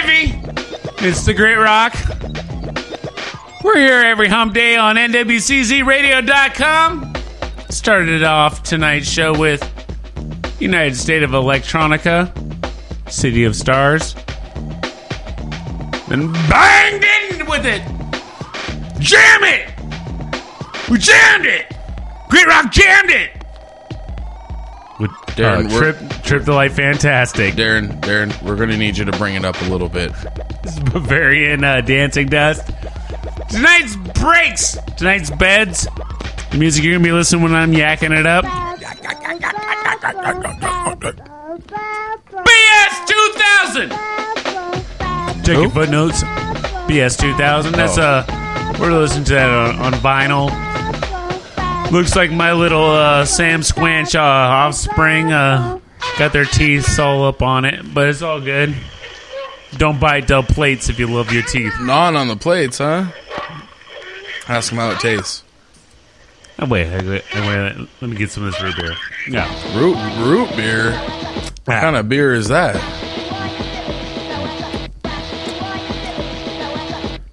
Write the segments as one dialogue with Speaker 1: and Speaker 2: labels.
Speaker 1: gravy. It's the Great Rock. We're here every hump day on NWCZRadio.com. Started off tonight's show with United State of Electronica, City of Stars. Then banged in with it. Jam it! We jammed it! Great Rock jammed it! With
Speaker 2: Darren,
Speaker 1: uh,
Speaker 2: we're-
Speaker 1: Trip, Trip the Light Fantastic.
Speaker 2: Darren, Darren, we're gonna need you to bring it up a little bit.
Speaker 1: This is Bavarian uh, Dancing Dust. Tonight's breaks. Tonight's beds. The music you're going to be listening when I'm yakking it up. BS 2000! Check your footnotes. BS 2000. That's
Speaker 2: Oh.
Speaker 1: uh, we're listening to that on, on vinyl. Looks like my little uh, Sam Squanch uh, offspring uh, got their teeth all up on it, but it's all good. Don't buy dub plates if you love your teeth.
Speaker 2: Gnawing on the plates, huh? Ask them how it tastes.
Speaker 1: Oh, wait, wait, wait, wait, let me get some of this root beer. Yeah.
Speaker 2: Root root beer. What kind of beer is that?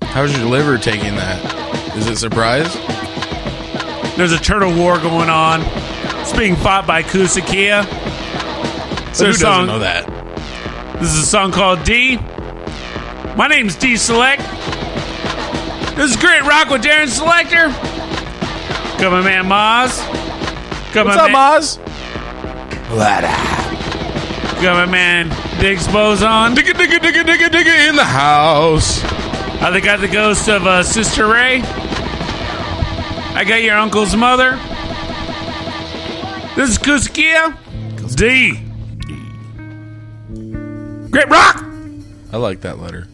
Speaker 2: How's your liver taking that? Is it surprised?
Speaker 1: There's a turtle war going on. It's being fought by Kusakia.
Speaker 2: So who
Speaker 1: There's
Speaker 2: doesn't
Speaker 1: song-
Speaker 2: know that?
Speaker 1: This is a song called D. My name's D Select. This is Great Rock with Darren Selector. Got my man Moz. Got
Speaker 2: What's
Speaker 1: my
Speaker 2: up,
Speaker 1: man,
Speaker 2: Moz?
Speaker 1: Got my man Diggs Boson.
Speaker 2: Digga digga digga digga digga in the house.
Speaker 1: I got the ghost of uh, Sister Ray. I got your uncle's mother. This is Kusakia. D. Great Rock.
Speaker 2: I like that letter.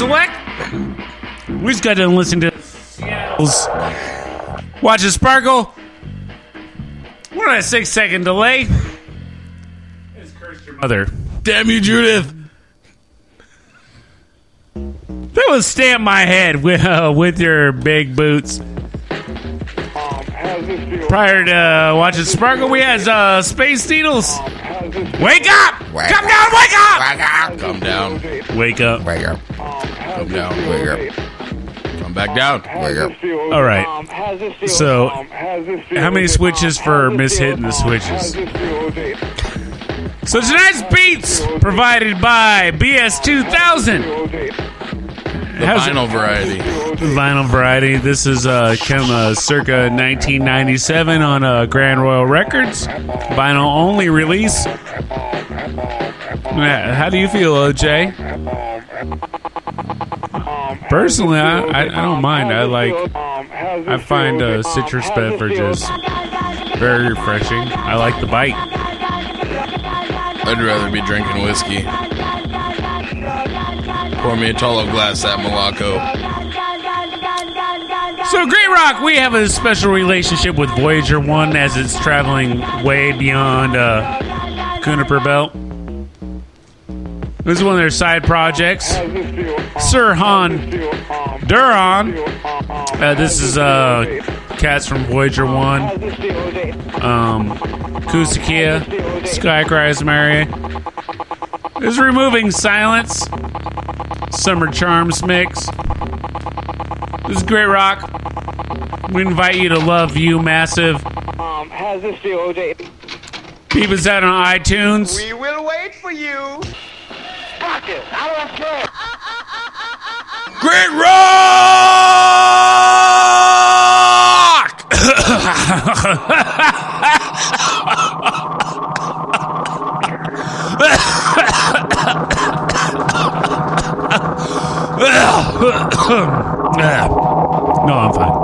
Speaker 1: Select. We just got to listen to Seattle's Watch It Sparkle. What a six second delay. It's cursed your mother.
Speaker 2: Damn you, Judith.
Speaker 1: That was stamp my head with, uh, with your big boots. Prior to uh, watching Sparkle, we had uh, Space Needles. Wake up!
Speaker 2: Wake
Speaker 1: Come
Speaker 2: up.
Speaker 1: down, wake up!
Speaker 2: Wake up. Come down.
Speaker 1: Wake up.
Speaker 2: Wake up. Come down. Wake up. Come back down. Wake up.
Speaker 1: All right. So, how many switches for mishitting the switches? So tonight's beats provided by BS2000.
Speaker 2: The
Speaker 1: How's it-
Speaker 2: vinyl variety.
Speaker 1: vinyl variety. This is uh, come uh, circa 1997 on uh, Grand Royal Records. Vinyl only release. Yeah, how do you feel, OJ? Personally, I, I, I don't mind. I like. I find uh, citrus beverages very refreshing. I like the bite.
Speaker 2: I'd rather be drinking whiskey. Pour me a tall glass at Malaco.
Speaker 1: So, Great Rock, we have a special relationship with Voyager 1 as it's traveling way beyond uh, Cuniper Belt. This is one of their side projects. Sir Han Duran. Uh, this is uh, cats from Voyager 1. Um, Kusakia, Sky Cries Mary. This is Removing Silence. Summer Charms mix. This is Great Rock. We invite you to love you massive.
Speaker 3: Um, how's this feel, OJ?
Speaker 1: Keep us out on iTunes.
Speaker 3: We will wait for you. Fuck it. I don't care.
Speaker 2: Great Rock!
Speaker 1: no, I'm fine.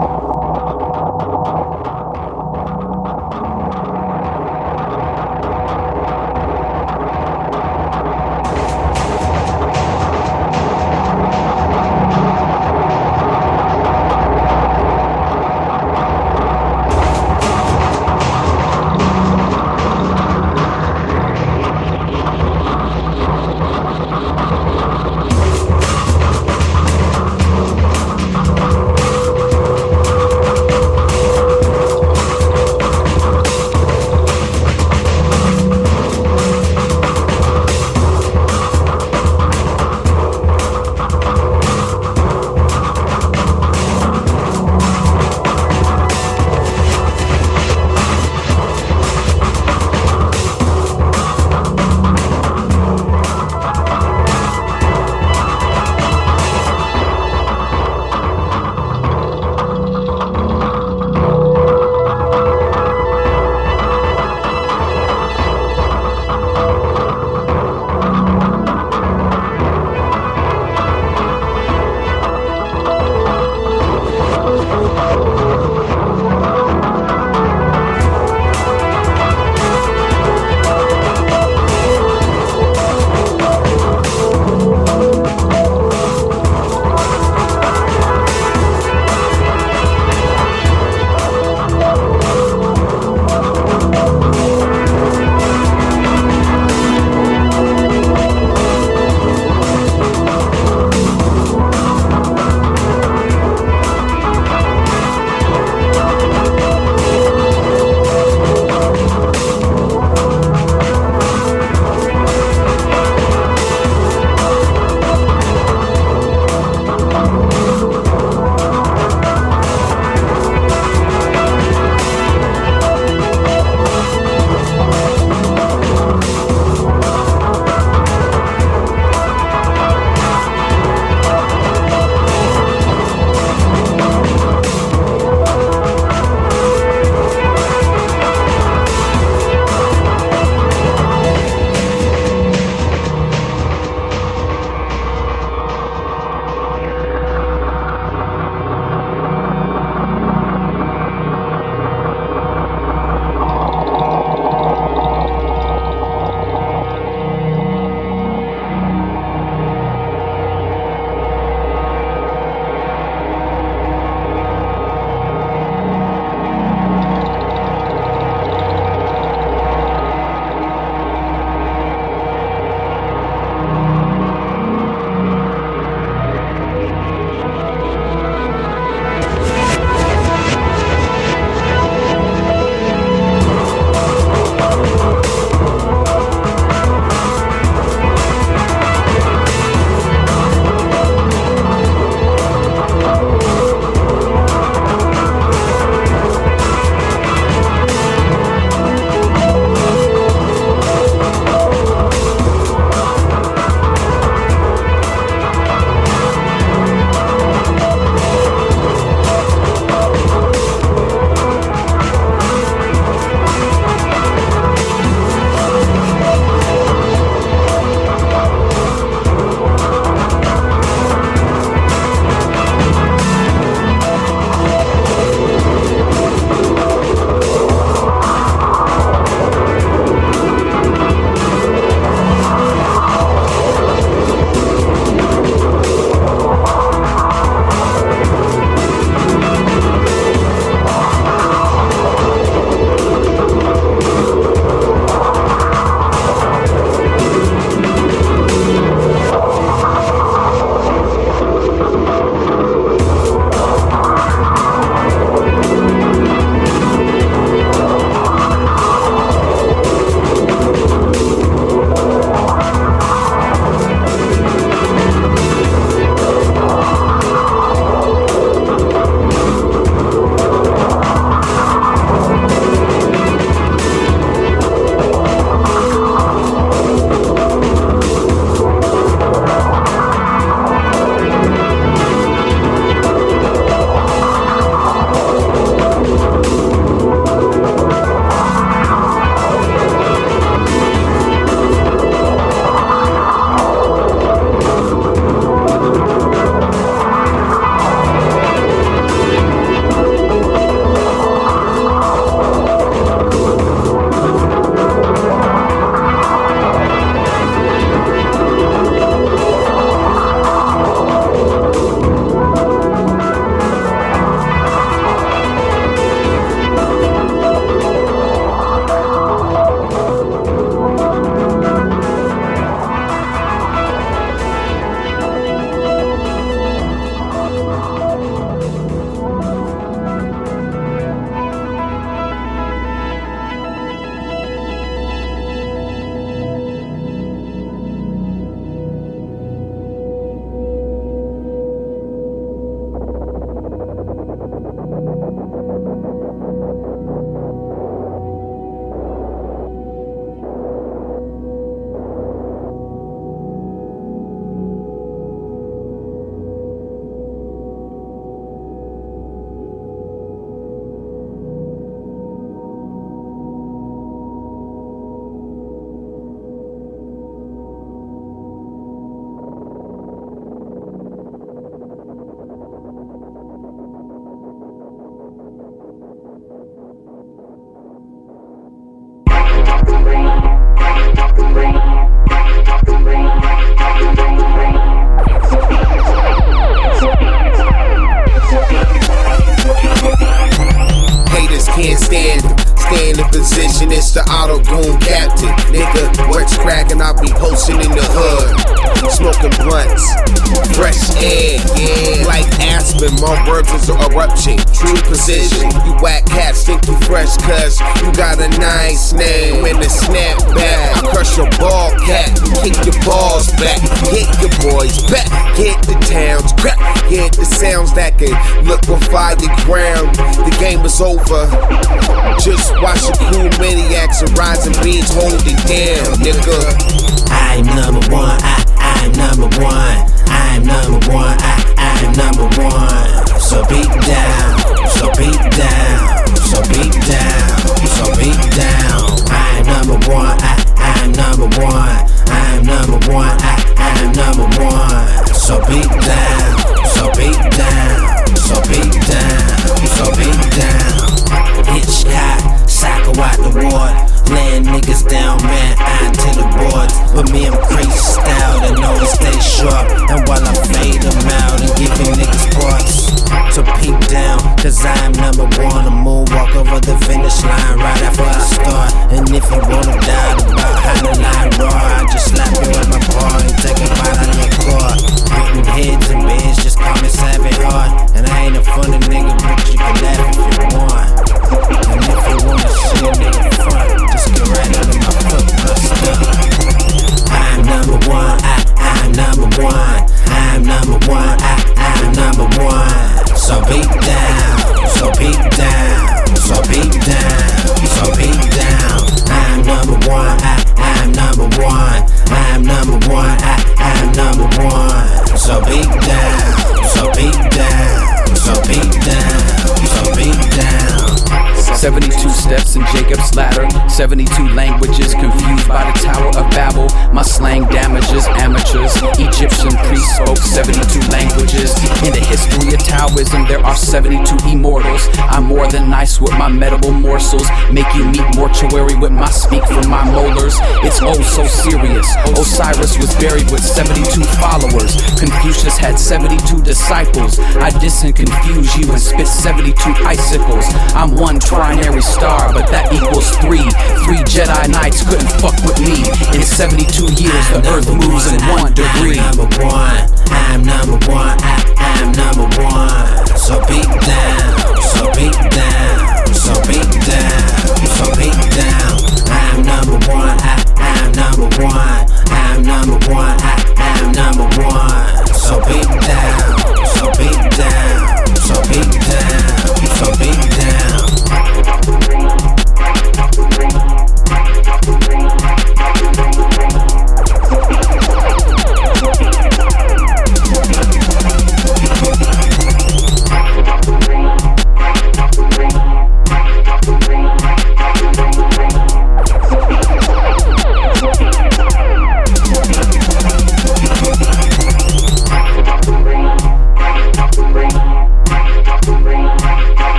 Speaker 4: Disciples. I diss and confuse you and spit 72 icicles. I'm one trinary star, but that equals three. Three Jedi Knights couldn't fuck with me. In 72 years, the earth moves in one degree.
Speaker 5: I'm number one. I'm number one. I, I'm number one. So beat down. So beat down. So beat down. So beat down. I'm number one. I, I'm number one. I'm number one. I, I'm number one. So beat down. So beat down. So beat down. So beat down.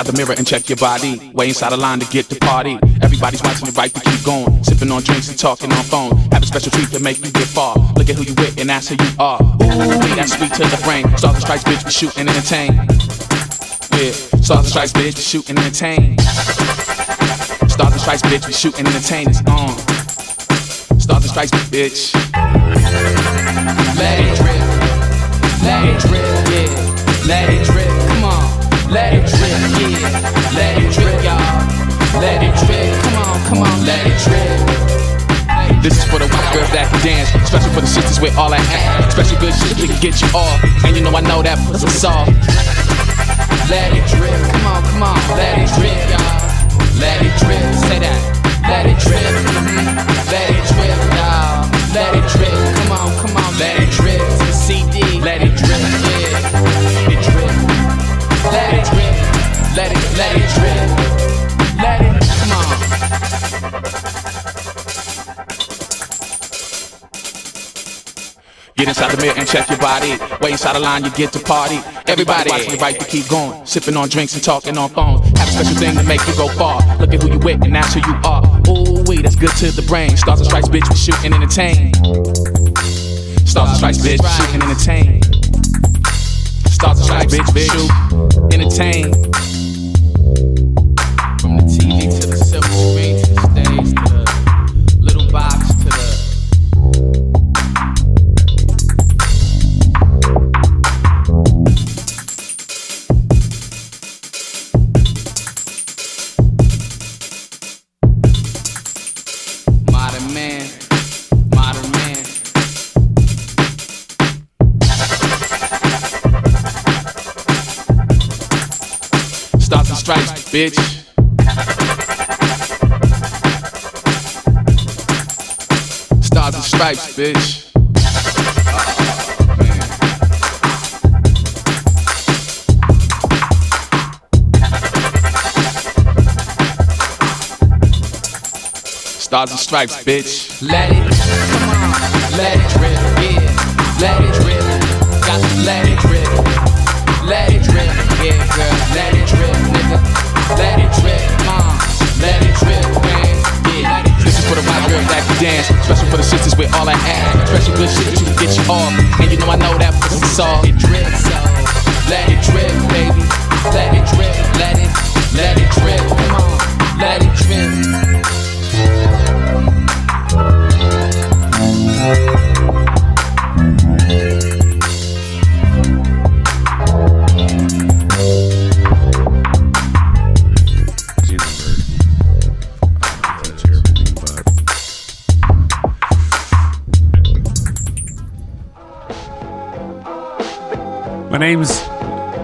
Speaker 6: Inside the mirror and check your body. Way inside the line to get the party. Everybody's watching it right to keep going. Sipping on drinks and talking on phone. Have a special treat to make you get far. Look at who you with and that's who you are. Ooh, that's sweet to the brain. Start the strikes, bitch, we shoot and entertain. Yeah, start the strikes, bitch, we shoot and entertain. Start the strikes, bitch, we shoot and entertain. It's uh. on. Start the strikes, bitch. Let it drip. Let it drip, yeah. Let it drip. Let it drip, yeah. Let it drip, y'all. Let it drip, come on, come on, let it drip. This is for the white girls that can dance, Special for the sisters with all that ass, Special good shit can get you off. And you know I know that puts us off.
Speaker 4: let it drip. Come on, come on, let it drip, y'all.
Speaker 6: Mirror and check your body. Wait inside the line, you get to party. Everybody watching right to keep going. Sipping on drinks and talking on phones. Have a special thing to make you go far. Look at who you with and that's who you are. Ooh, wait, that's good to the brain. Stars and stripes, bitch, we shoot and entertain. Stars and stripes, bitch, shoot and entertain. Stars and stripes, bitch, bitch, shoot, entertain. Bitch. Stars and stripes, bitch. Stars and stripes, bitch.
Speaker 4: Let it, come on, let it drip, yeah. Let it drip, got to let it drip. Let it drip, yeah, girl. Let it drip, nigga. Let it drip, mom. Let it drip, man. Yeah.
Speaker 6: This is for the white girls that can dance. Special for the sisters with all that ass. Special good shit you get you off. And you know I know that pussy soft.
Speaker 4: It drips, so let it drip, baby. Let it drip, let it, let it drip. Come on, let it drip.
Speaker 1: Name's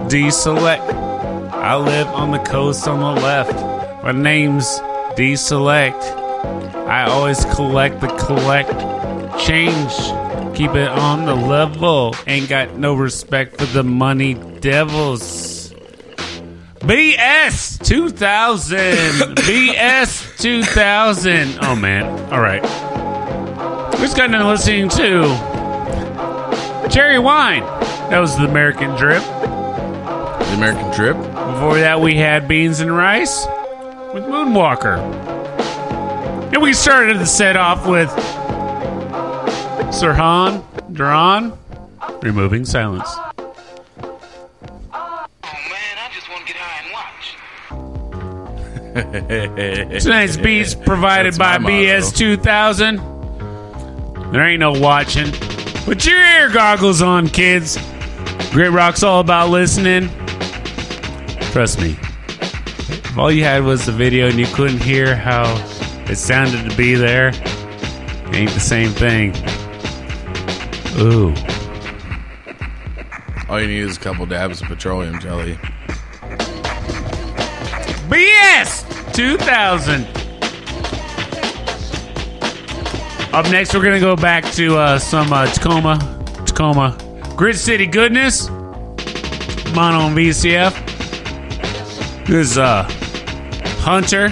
Speaker 1: D Select. I live on the coast on the left. My name's D Select. I always collect the collect change. Keep it on the level. Ain't got no respect for the money devils. BS 2000. BS 2000. Oh man. All right. We just got done listening to Cherry Wine. That was the American Drip.
Speaker 2: The American Trip.
Speaker 1: Before that, we had Beans and Rice with Moonwalker. And we started the set off with Sirhan Duran, Removing Silence.
Speaker 3: Oh man, I just want to get high and watch.
Speaker 1: Tonight's beats provided by BS2000. There ain't no watching. Put your ear goggles on, kids. Grit Rock's all about listening. Trust me. If all you had was the video and you couldn't hear how it sounded to be there, ain't the same thing. Ooh.
Speaker 2: All you need is a couple dabs of petroleum jelly.
Speaker 1: BS 2000. Up next, we're gonna go back to uh, some uh, Tacoma, Tacoma, Grit City goodness. Mono in VCF. This is uh, Hunter,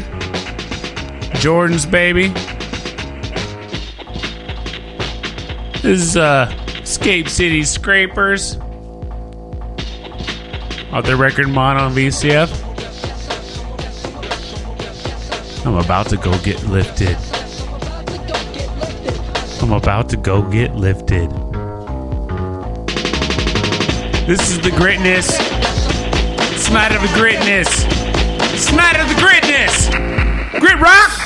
Speaker 1: Jordan's baby. This is uh, Escape City Scrapers. Their record Mono in VCF. I'm about to go get lifted. I'm about to go get lifted. This is the gritness. Smatter of the gritness. Smatter of the gritness. Grit rock.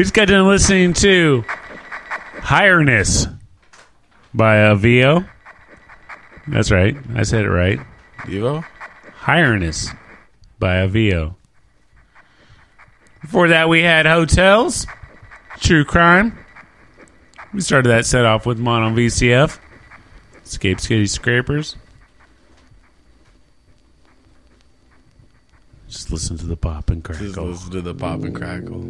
Speaker 1: We just got done listening to Hireness by uh, VO. That's right. I said it right.
Speaker 2: Evo?
Speaker 1: Hireness by a VO. Before that, we had Hotels, True Crime. We started that set off with Mono VCF, Escape Skitty Scrapers. Just listen to the pop and crackle.
Speaker 2: Just listen to the pop and crackle.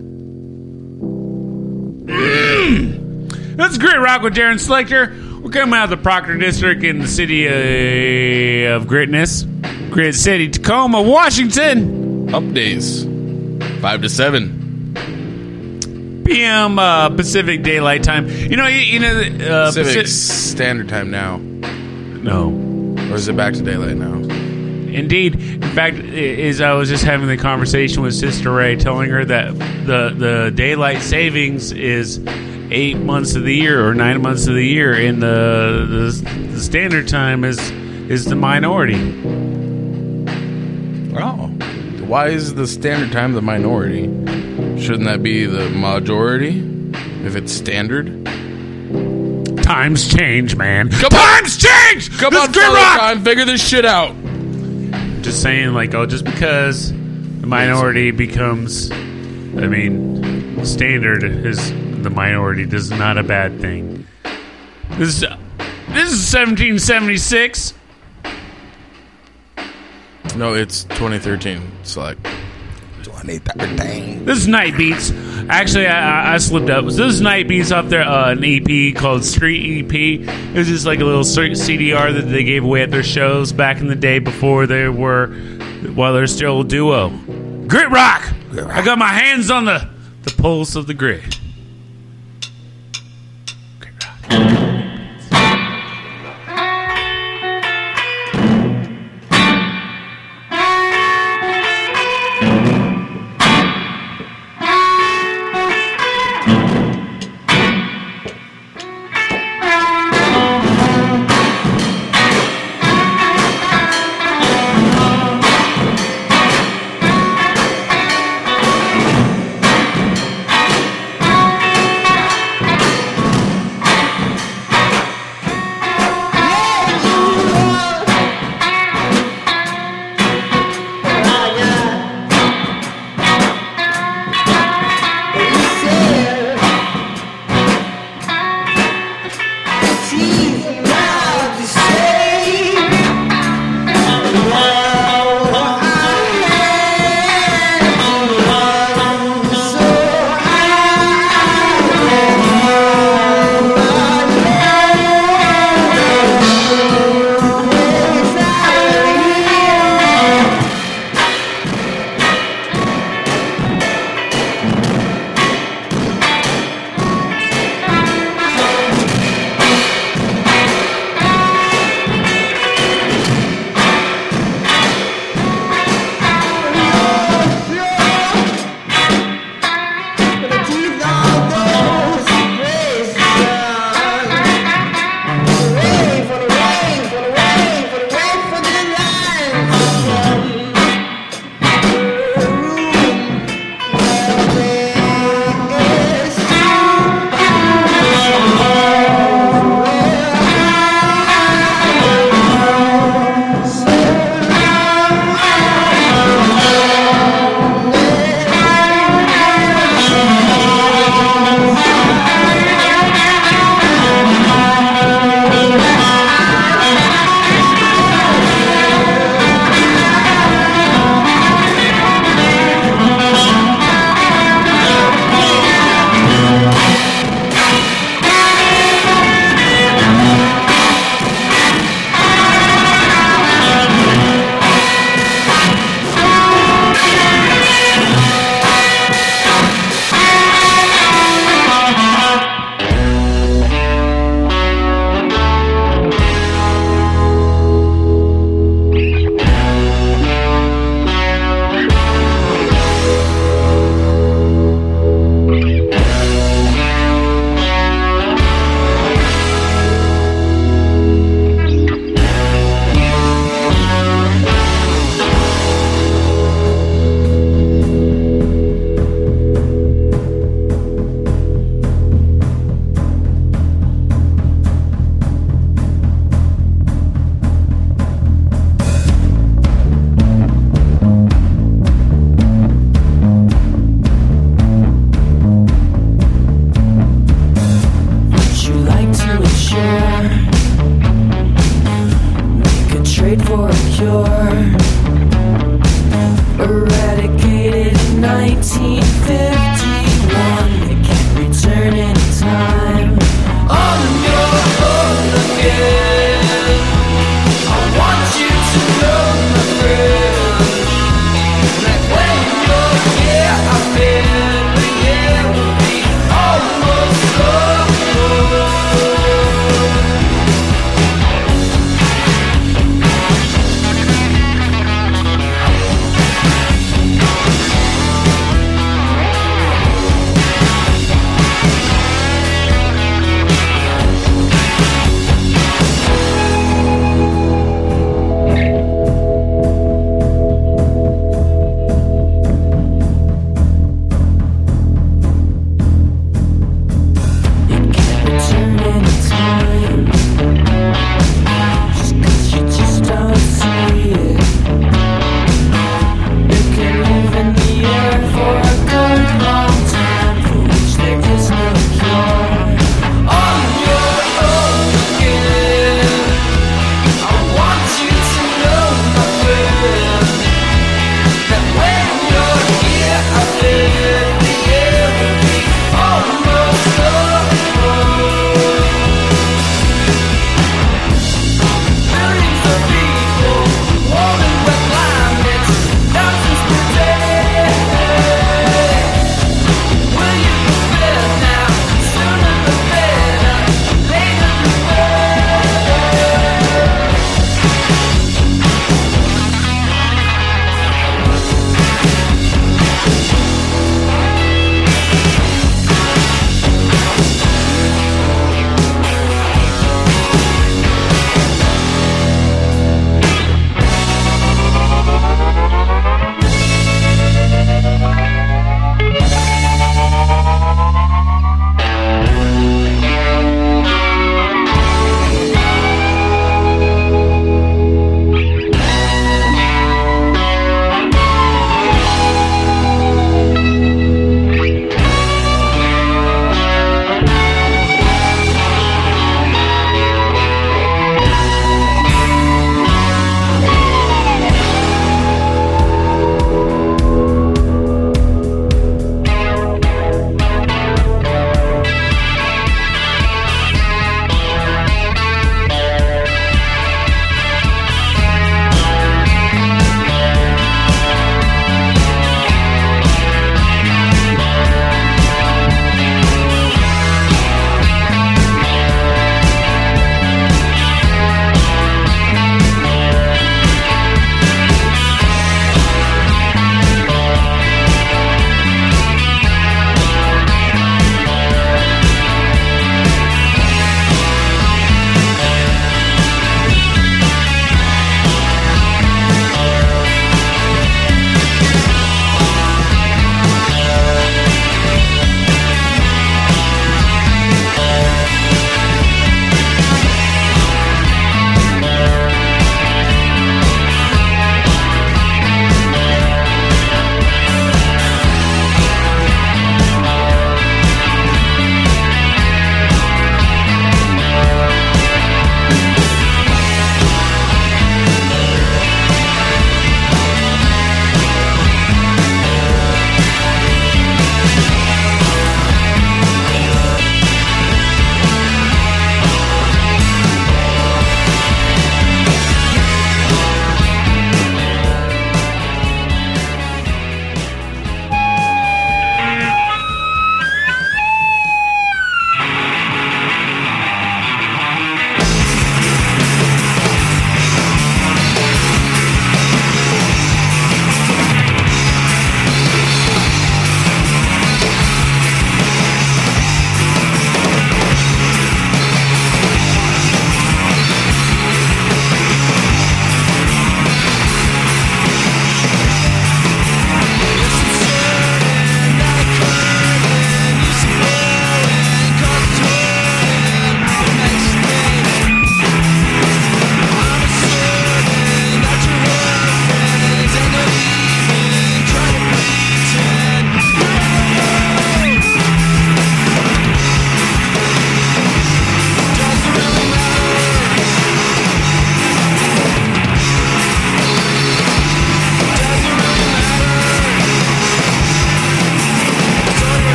Speaker 1: That's Grit Rock with Darren Selector. We're coming out of the Proctor District in the city uh, of Gritness. Grit City, Tacoma, Washington.
Speaker 2: Updates. 5 to 7.
Speaker 1: p.m. Uh, Pacific Daylight Time. You know, you, you know, uh,
Speaker 2: Pacific
Speaker 1: Paci-
Speaker 2: Standard Time now.
Speaker 1: no,
Speaker 2: Or is it back to daylight now?
Speaker 1: Indeed. In fact, is I was just having the conversation with Sister Ray, telling her that the the daylight savings is eight months of the year or nine months of the year, and the the, the standard time is is the minority.
Speaker 2: Oh. Why is the standard time the minority? Shouldn't that be the majority? If it's standard?
Speaker 1: Times change, man.
Speaker 2: Come
Speaker 1: Times change.
Speaker 2: Come on, fellow
Speaker 1: Rock!
Speaker 2: time, figure this shit out.
Speaker 1: Just saying like oh just because the minority becomes i mean standard is the minority this is not a bad thing this is this is 1776
Speaker 2: No, it's 2013. Select.
Speaker 7: 2013.
Speaker 1: this is night beats actually i, I, I slipped up. This is night beats off there uh, an ep called street ep it was just like a little cdr that they gave away at their shows back in the day before they were while they're still a duo. Grit rock! I got my hands on the the pulse of the grid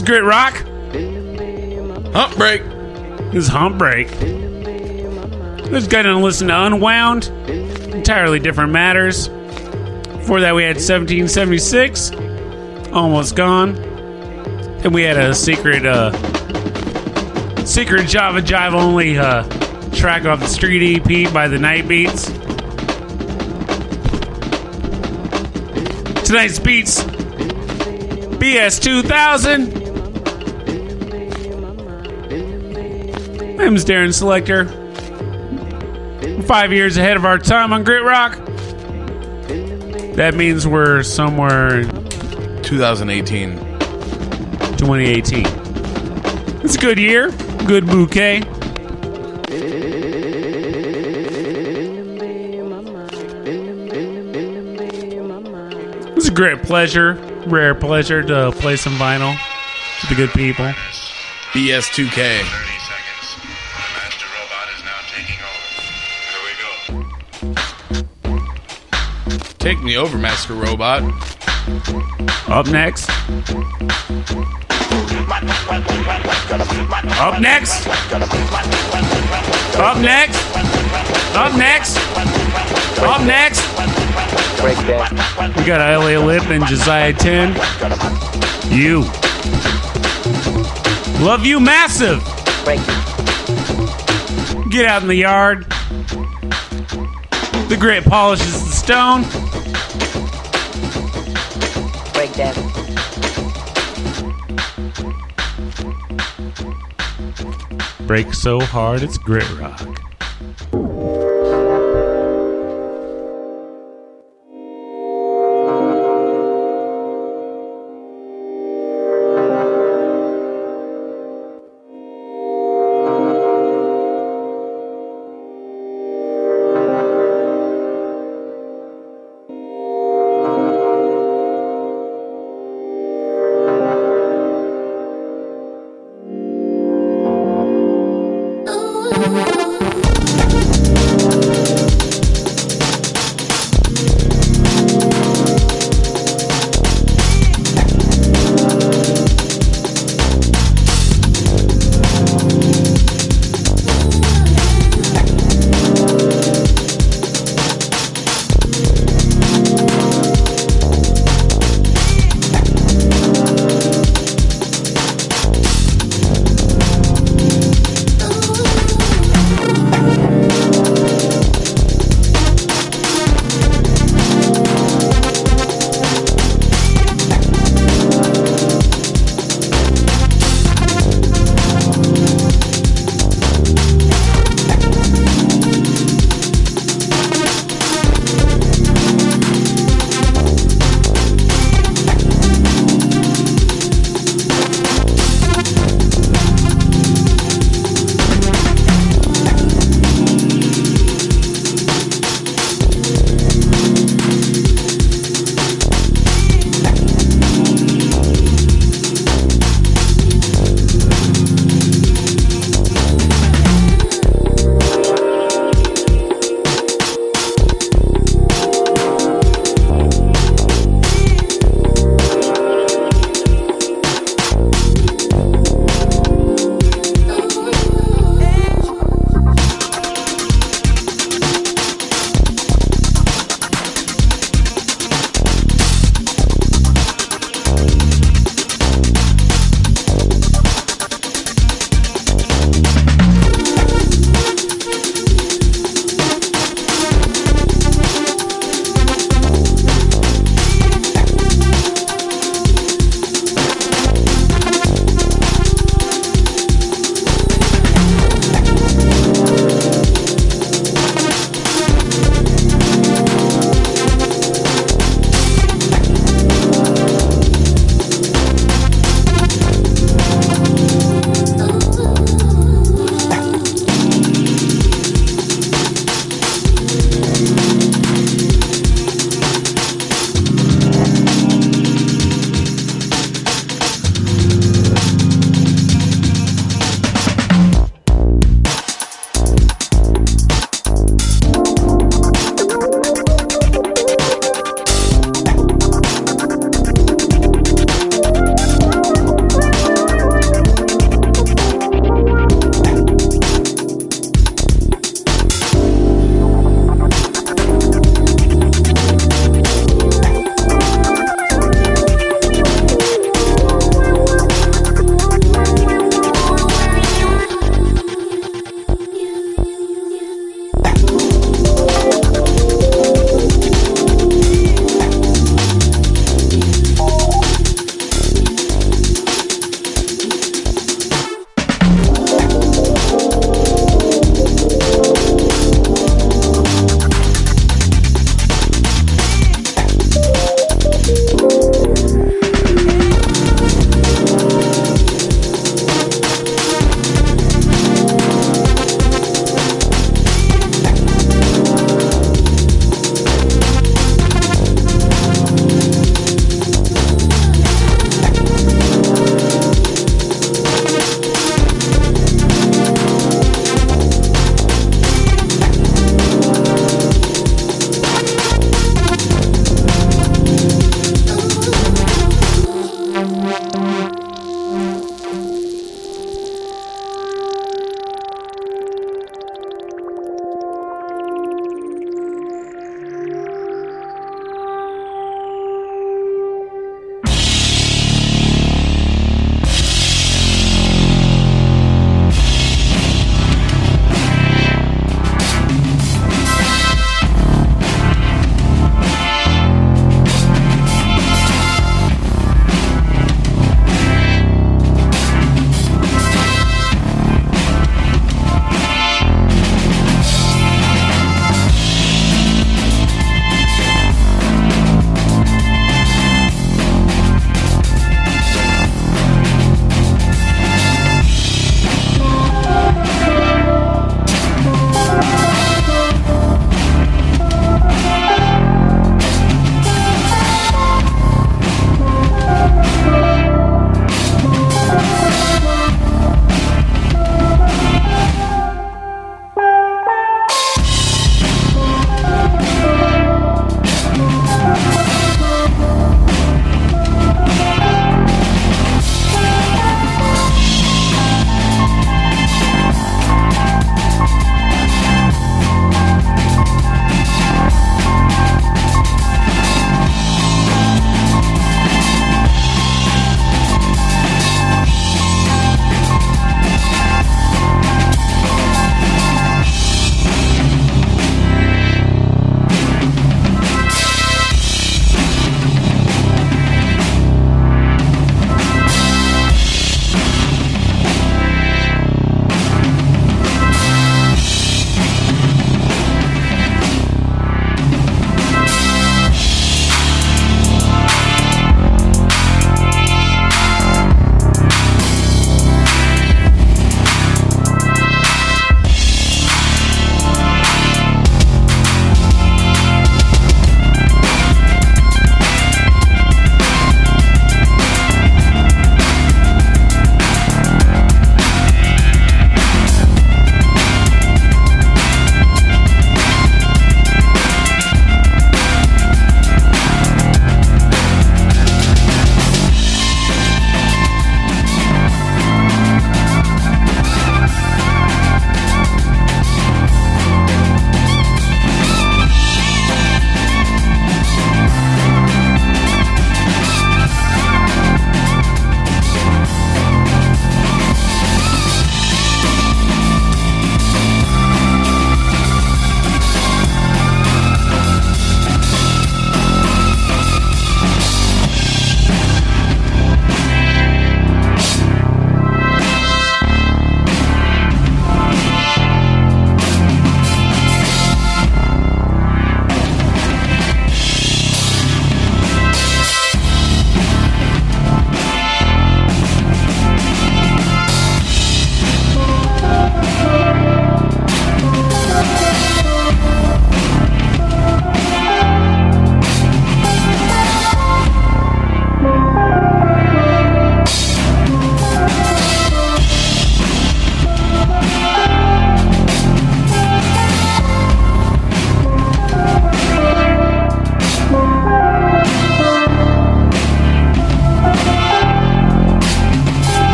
Speaker 1: is Grit Rock.
Speaker 2: Hump break.
Speaker 1: This is Hump Break. Let's go and listen to Unwound. Entirely different matters. Before that, we had 1776. Almost gone. And we had a secret, uh, secret Java Jive only uh, track off the Street EP by the Night Beats. Tonight's beats BS 2000. Darren Selector. Five years ahead of our time on Grit Rock. That means we're somewhere
Speaker 2: 2018.
Speaker 1: 2018. It's a good year, good bouquet. It's a great pleasure, rare pleasure to play some vinyl with the good people.
Speaker 2: BS2K. Take me over, Master Robot.
Speaker 1: Up next. Up next. Up next. Up next. Up next. We got LA Lip and Josiah 10. You. Love you massive. Get out in the yard. The grit polishes the stone. Break so hard it's grit rock.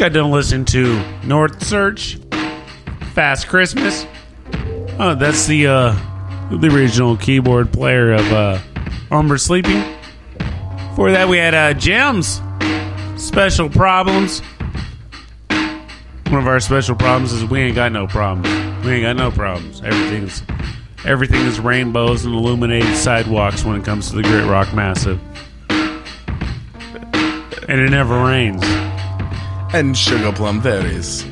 Speaker 8: Got done listening to North Search, Fast Christmas. Oh, that's the uh, the original keyboard player of uh, Umber Sleeping. Before that, we had uh, Gems, Special Problems. One of our special problems is we ain't got no problems. We ain't got no problems. Everything's everything is rainbows and illuminated sidewalks when it comes to the Grit Rock Massive. And it never rains.
Speaker 2: And sugar plum berries.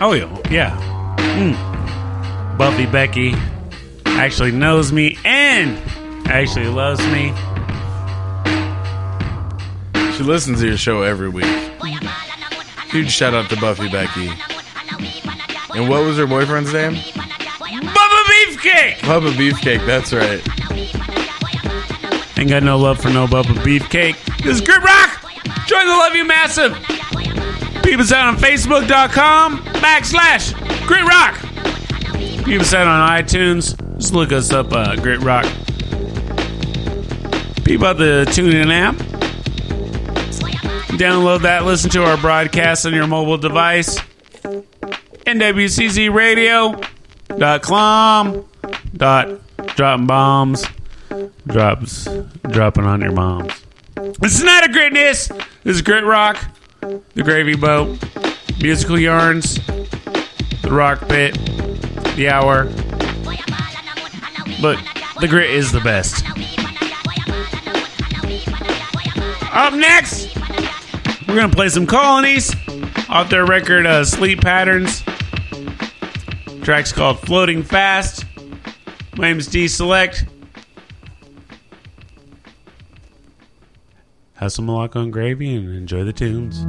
Speaker 8: Oh yeah, yeah. Mm. Buffy Becky actually knows me and actually loves me.
Speaker 2: She listens to your show every week. Huge shout out to Buffy Becky. And what was her boyfriend's name?
Speaker 8: Bubba Beefcake!
Speaker 2: Bubba Beefcake, that's right.
Speaker 8: Ain't got no love for no Bubba Beefcake. This is Grit Rock! The Love You Massive! Peep us out on Facebook.com backslash Grit Rock! Peep us out on iTunes. Just look us up, uh, Grit Rock. Peep out the TuneIn app. Download that, listen to our broadcast on your mobile device. NWCZRadio.com. Dot dropping bombs. Drops dropping on your moms. This is not a gritness. This is Grit Rock, the Gravy Boat, Musical Yarns, the Rock Pit, the Hour. But the grit is the best. Up next, we're gonna play some colonies off their record uh, Sleep Patterns. Track's called Floating Fast. My name is D Select. Have some Malacca on gravy and enjoy the tunes.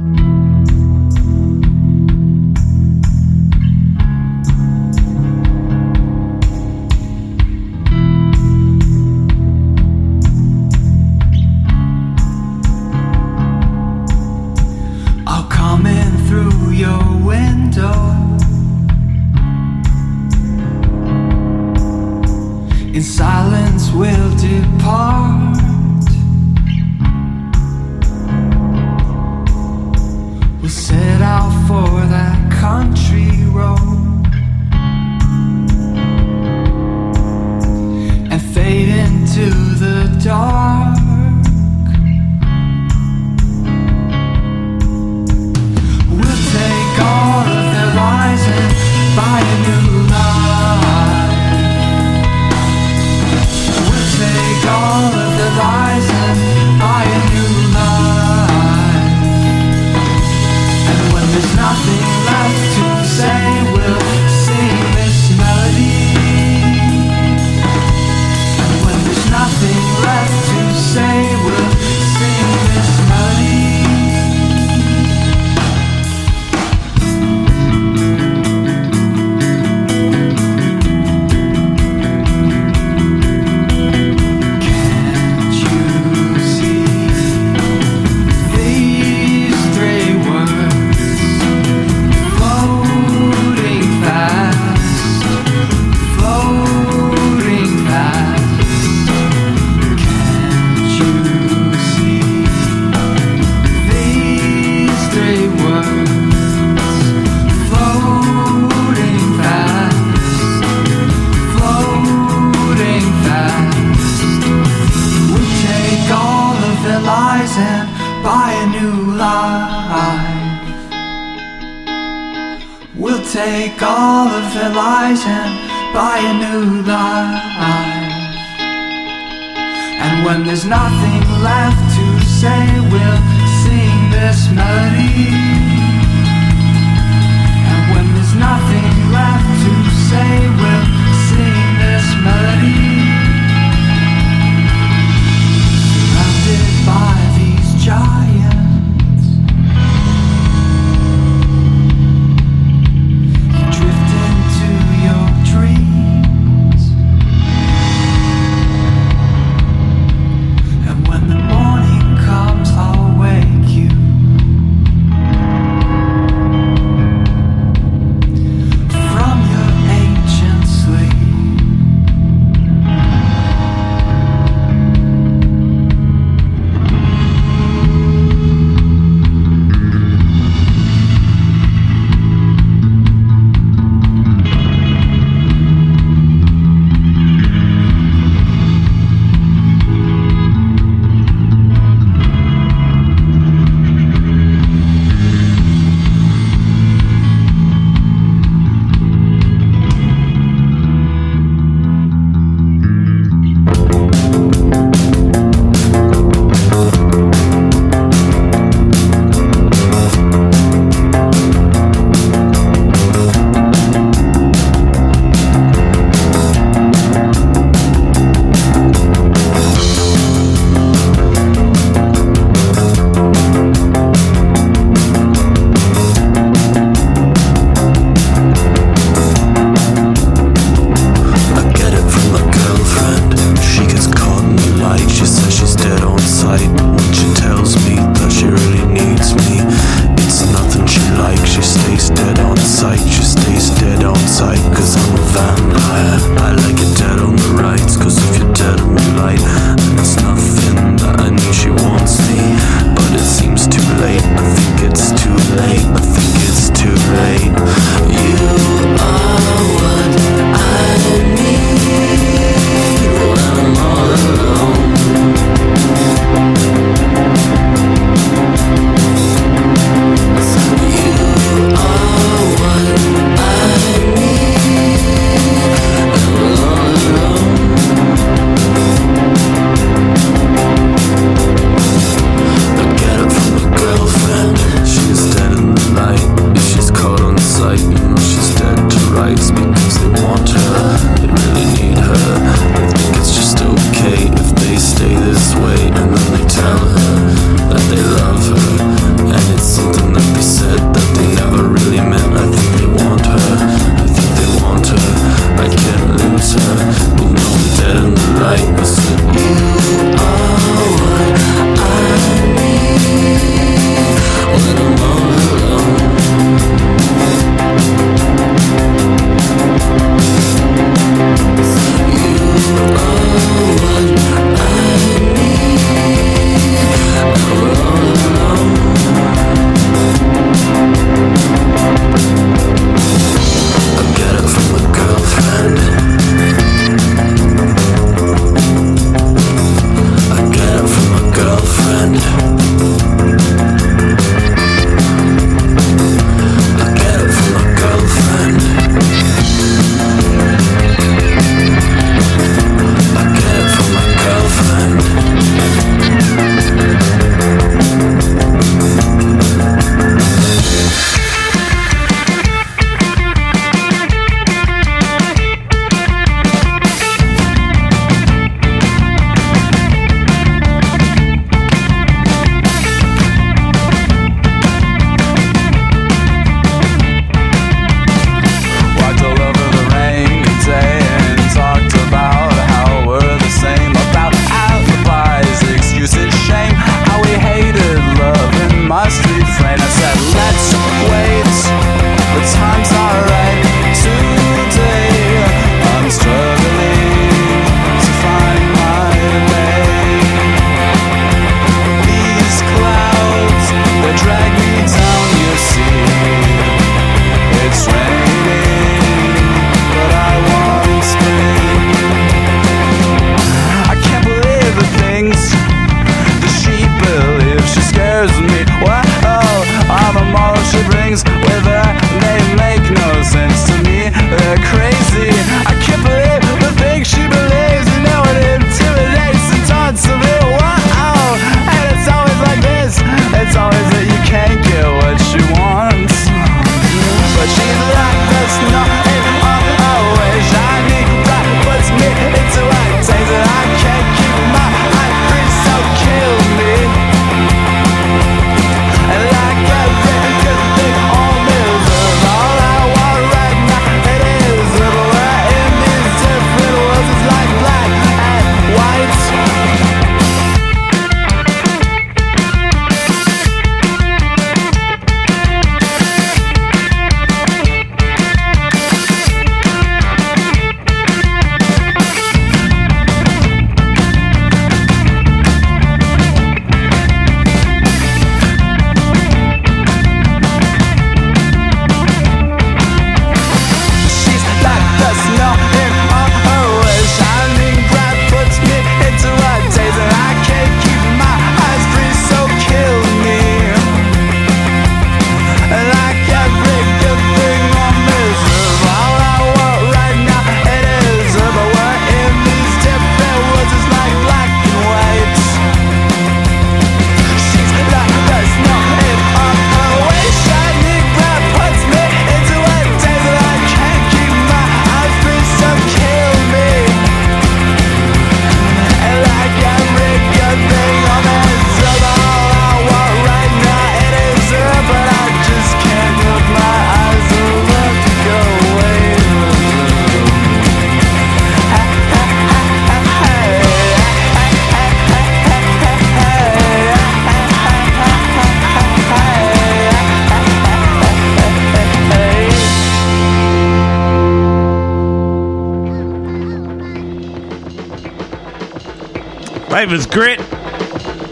Speaker 1: Is grit.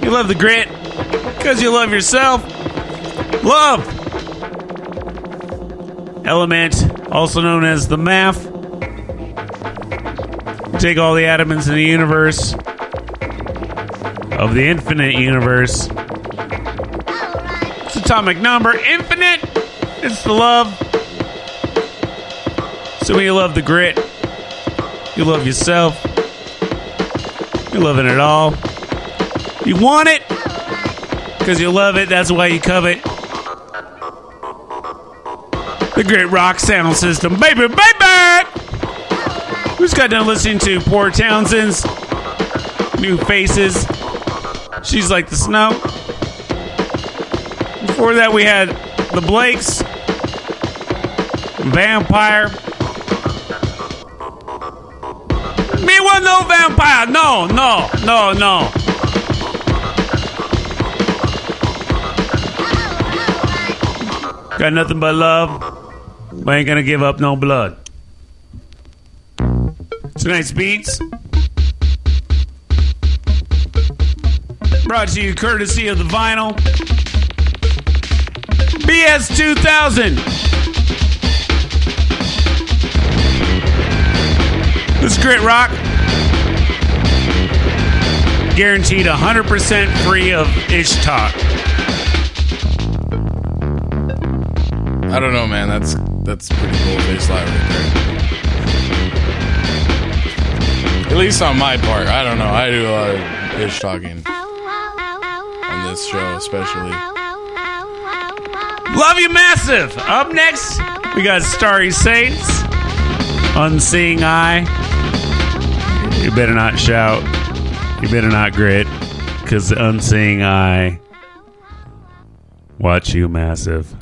Speaker 1: You love the grit because you love yourself. Love. Element, also known as the math. Take all the atoms in the universe, of the infinite universe. It's atomic number, infinite. It's the love. So when you love the grit, you love yourself. You're loving it all. You want it because you love it. That's why you covet. The Grit Rock sound system, baby, baby. We just got done listening to Poor Townsend's new faces? She's like the snow. Before that, we had the Blakes, Vampire. Vampire. No, no, no, no. Got nothing but love. but ain't gonna give up no blood. Tonight's beats. Brought to you courtesy of the vinyl. BS 2000. This is Grit Rock. Guaranteed 100% free of ish talk.
Speaker 2: I don't know, man. That's that's pretty cool bass line right there. At least on my part, I don't know. I do a lot of ish talking on this show, especially.
Speaker 1: Love you massive. Up next, we got Starry Saints, Unseeing Eye. You better not shout. You better not grit, because the Unseeing Eye. Watch you massive.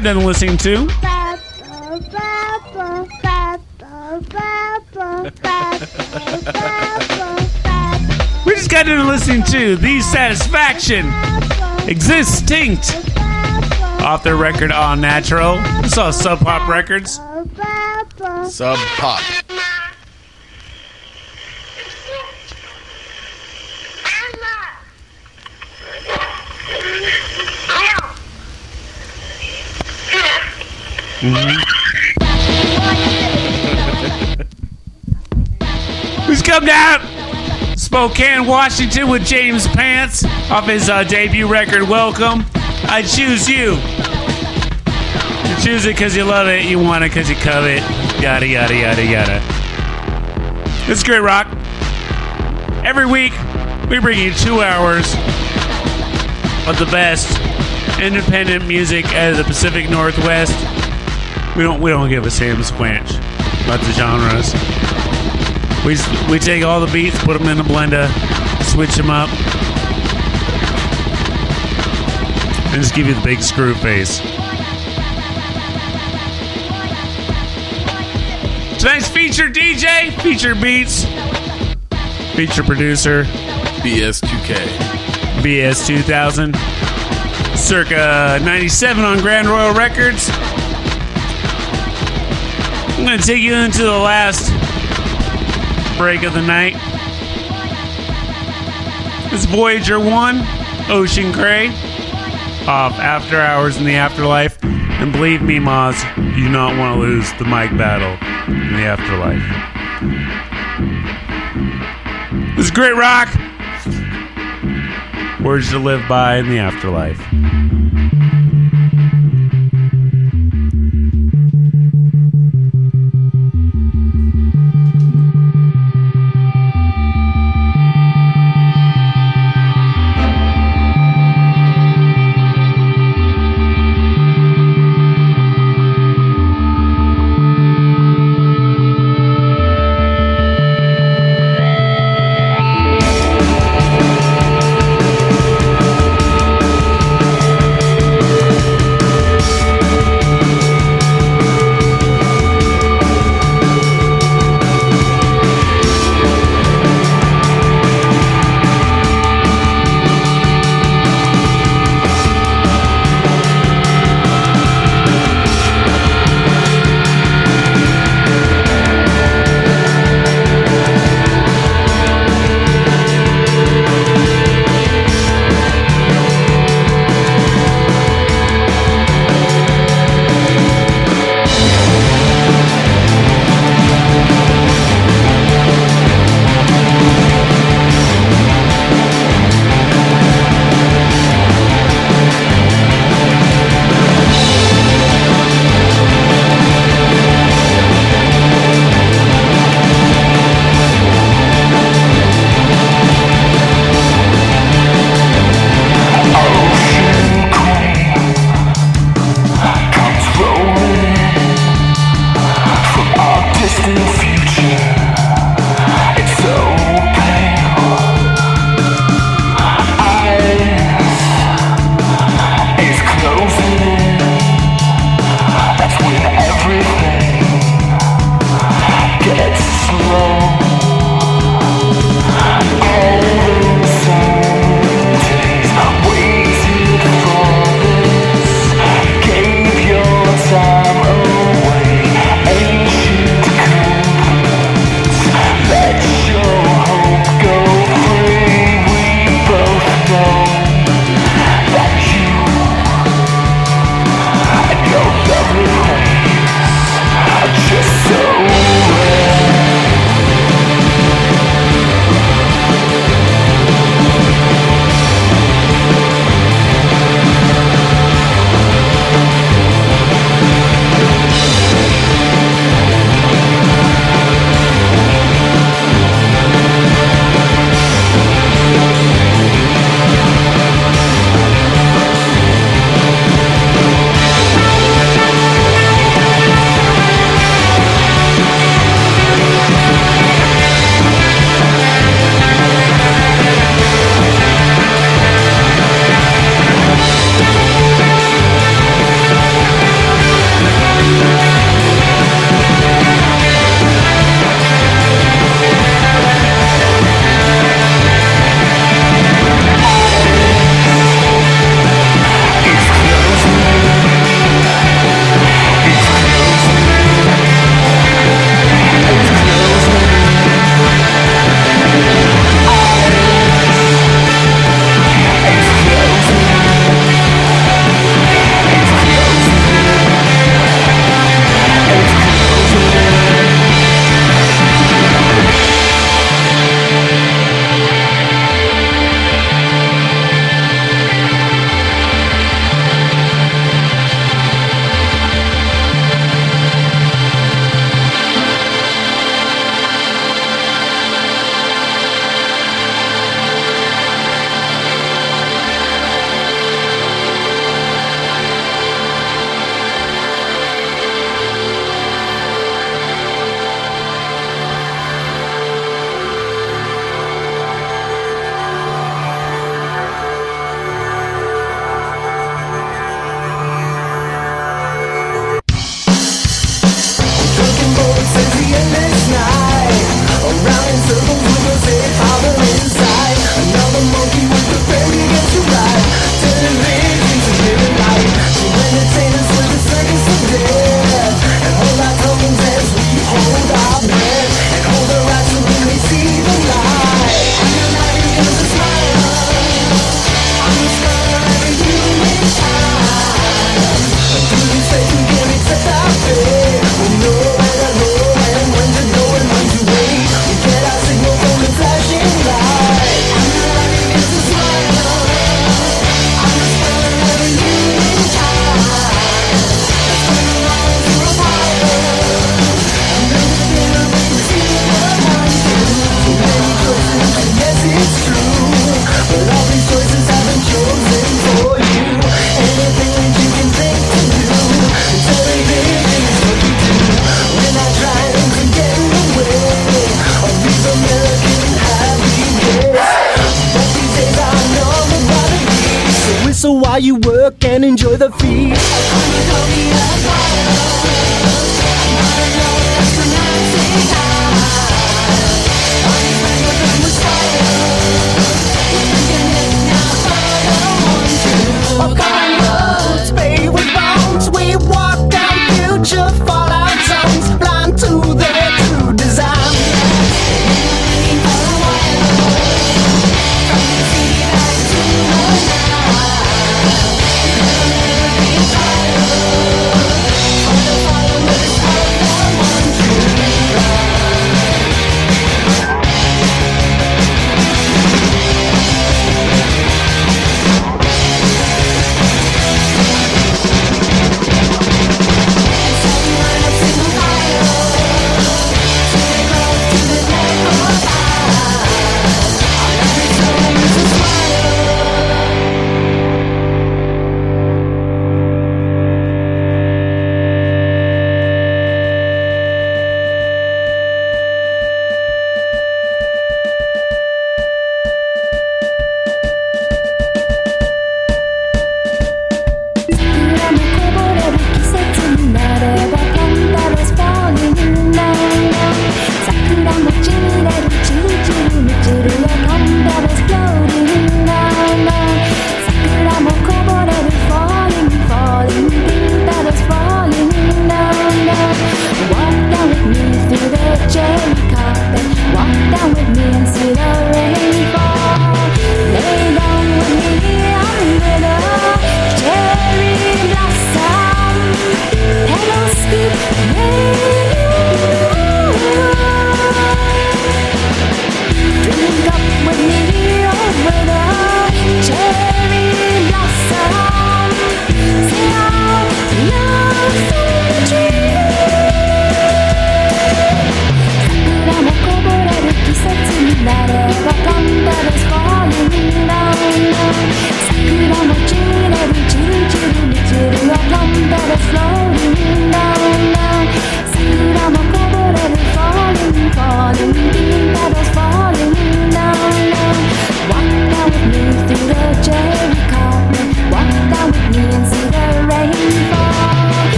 Speaker 1: Done listening to. We just got into listening to The Satisfaction Extinct off their record On Natural. Is all Sub Pop Records.
Speaker 2: Sub Pop.
Speaker 1: Who's come down? Spokane, Washington with James Pants off his uh, debut record, Welcome. I choose you. You choose it because you love it, you want it because you covet, yada, yada, yada, yada. This is Grit Rock. Every week, we bring you two hours of the best independent music out of the Pacific Northwest. We don't we don't give a Sam squanch about the genres. We we take all the beats, put them in a blender, switch them up, and just give you the big screw face. Tonight's feature DJ, feature beats, feature producer,
Speaker 2: BS2K.
Speaker 1: BS 2000, circa 97 on Grand Royal Records. I'm going to take you into the last break of the night. It's Voyager 1, Ocean Cray, off After Hours in the Afterlife. And believe me, Moz, you do not want to lose the mic battle in the afterlife. This is Grit Rock. Words to live by in the afterlife.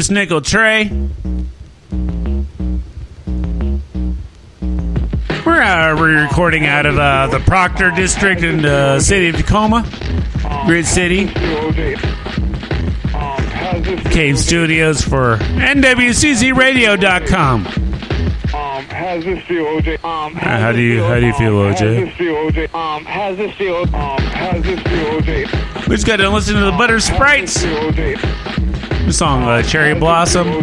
Speaker 1: Deuce Nickel Trey. We're uh, we're recording out of uh, the Proctor District in the city of Tacoma, great city. Cave Studios for NWCZRadio.com.
Speaker 9: Um, how's this feel, OJ? Um,
Speaker 1: how do you how do you feel,
Speaker 9: How's
Speaker 1: OJ?
Speaker 9: this feel, OJ? Um, how's this feel? Um, how's this feel, OJ?
Speaker 1: We just got to listen to the Butter Sprites. The song uh, Cherry Blossom.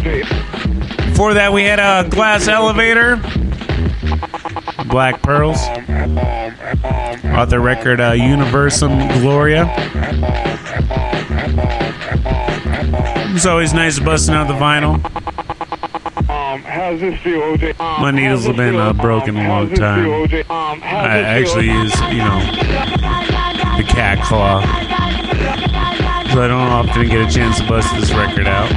Speaker 1: Before that, we had a Glass Elevator. Black Pearls. The record uh, Universum Gloria. It's always nice busting out the vinyl. My needles have been uh, broken a long time. I actually use, you know, the cat claw. So I don't often get a chance to bust this record out.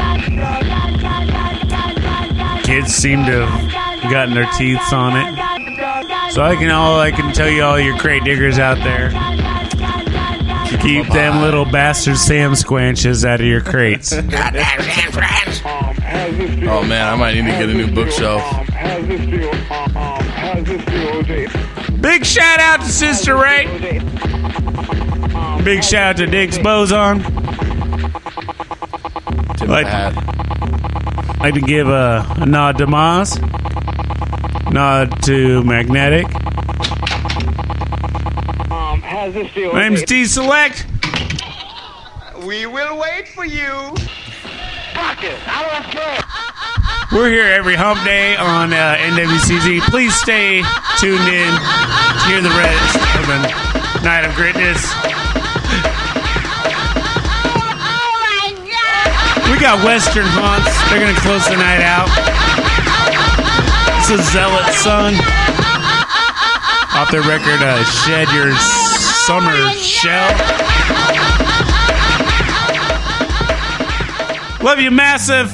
Speaker 1: Kids seem to have gotten their teeth on it. So I can all I can tell you all your crate diggers out there. to Keep them little bastard Sam squanches out of your crates.
Speaker 2: Oh man, I might need to get a new bookshelf.
Speaker 9: How's this feel? How's this feel, OJ?
Speaker 1: Big shout out to Sister Ray. Big shout out to Diggs Boson. Like,
Speaker 2: Bad.
Speaker 1: like to give a, a nod to Moz, nod to Magnetic.
Speaker 9: Um, how's this feel?
Speaker 1: My name's D Select.
Speaker 3: We will wait for you.
Speaker 9: Fuck it. I don't care.
Speaker 1: We're here every hump day on uh, NWCZ. Please stay tuned in to hear the rest of the Night of Greatness. We got Western Haunts. They're going to close the night out. This is Zealot Son. Off their record, uh, Shed Your Summer Shell. Love you, massive.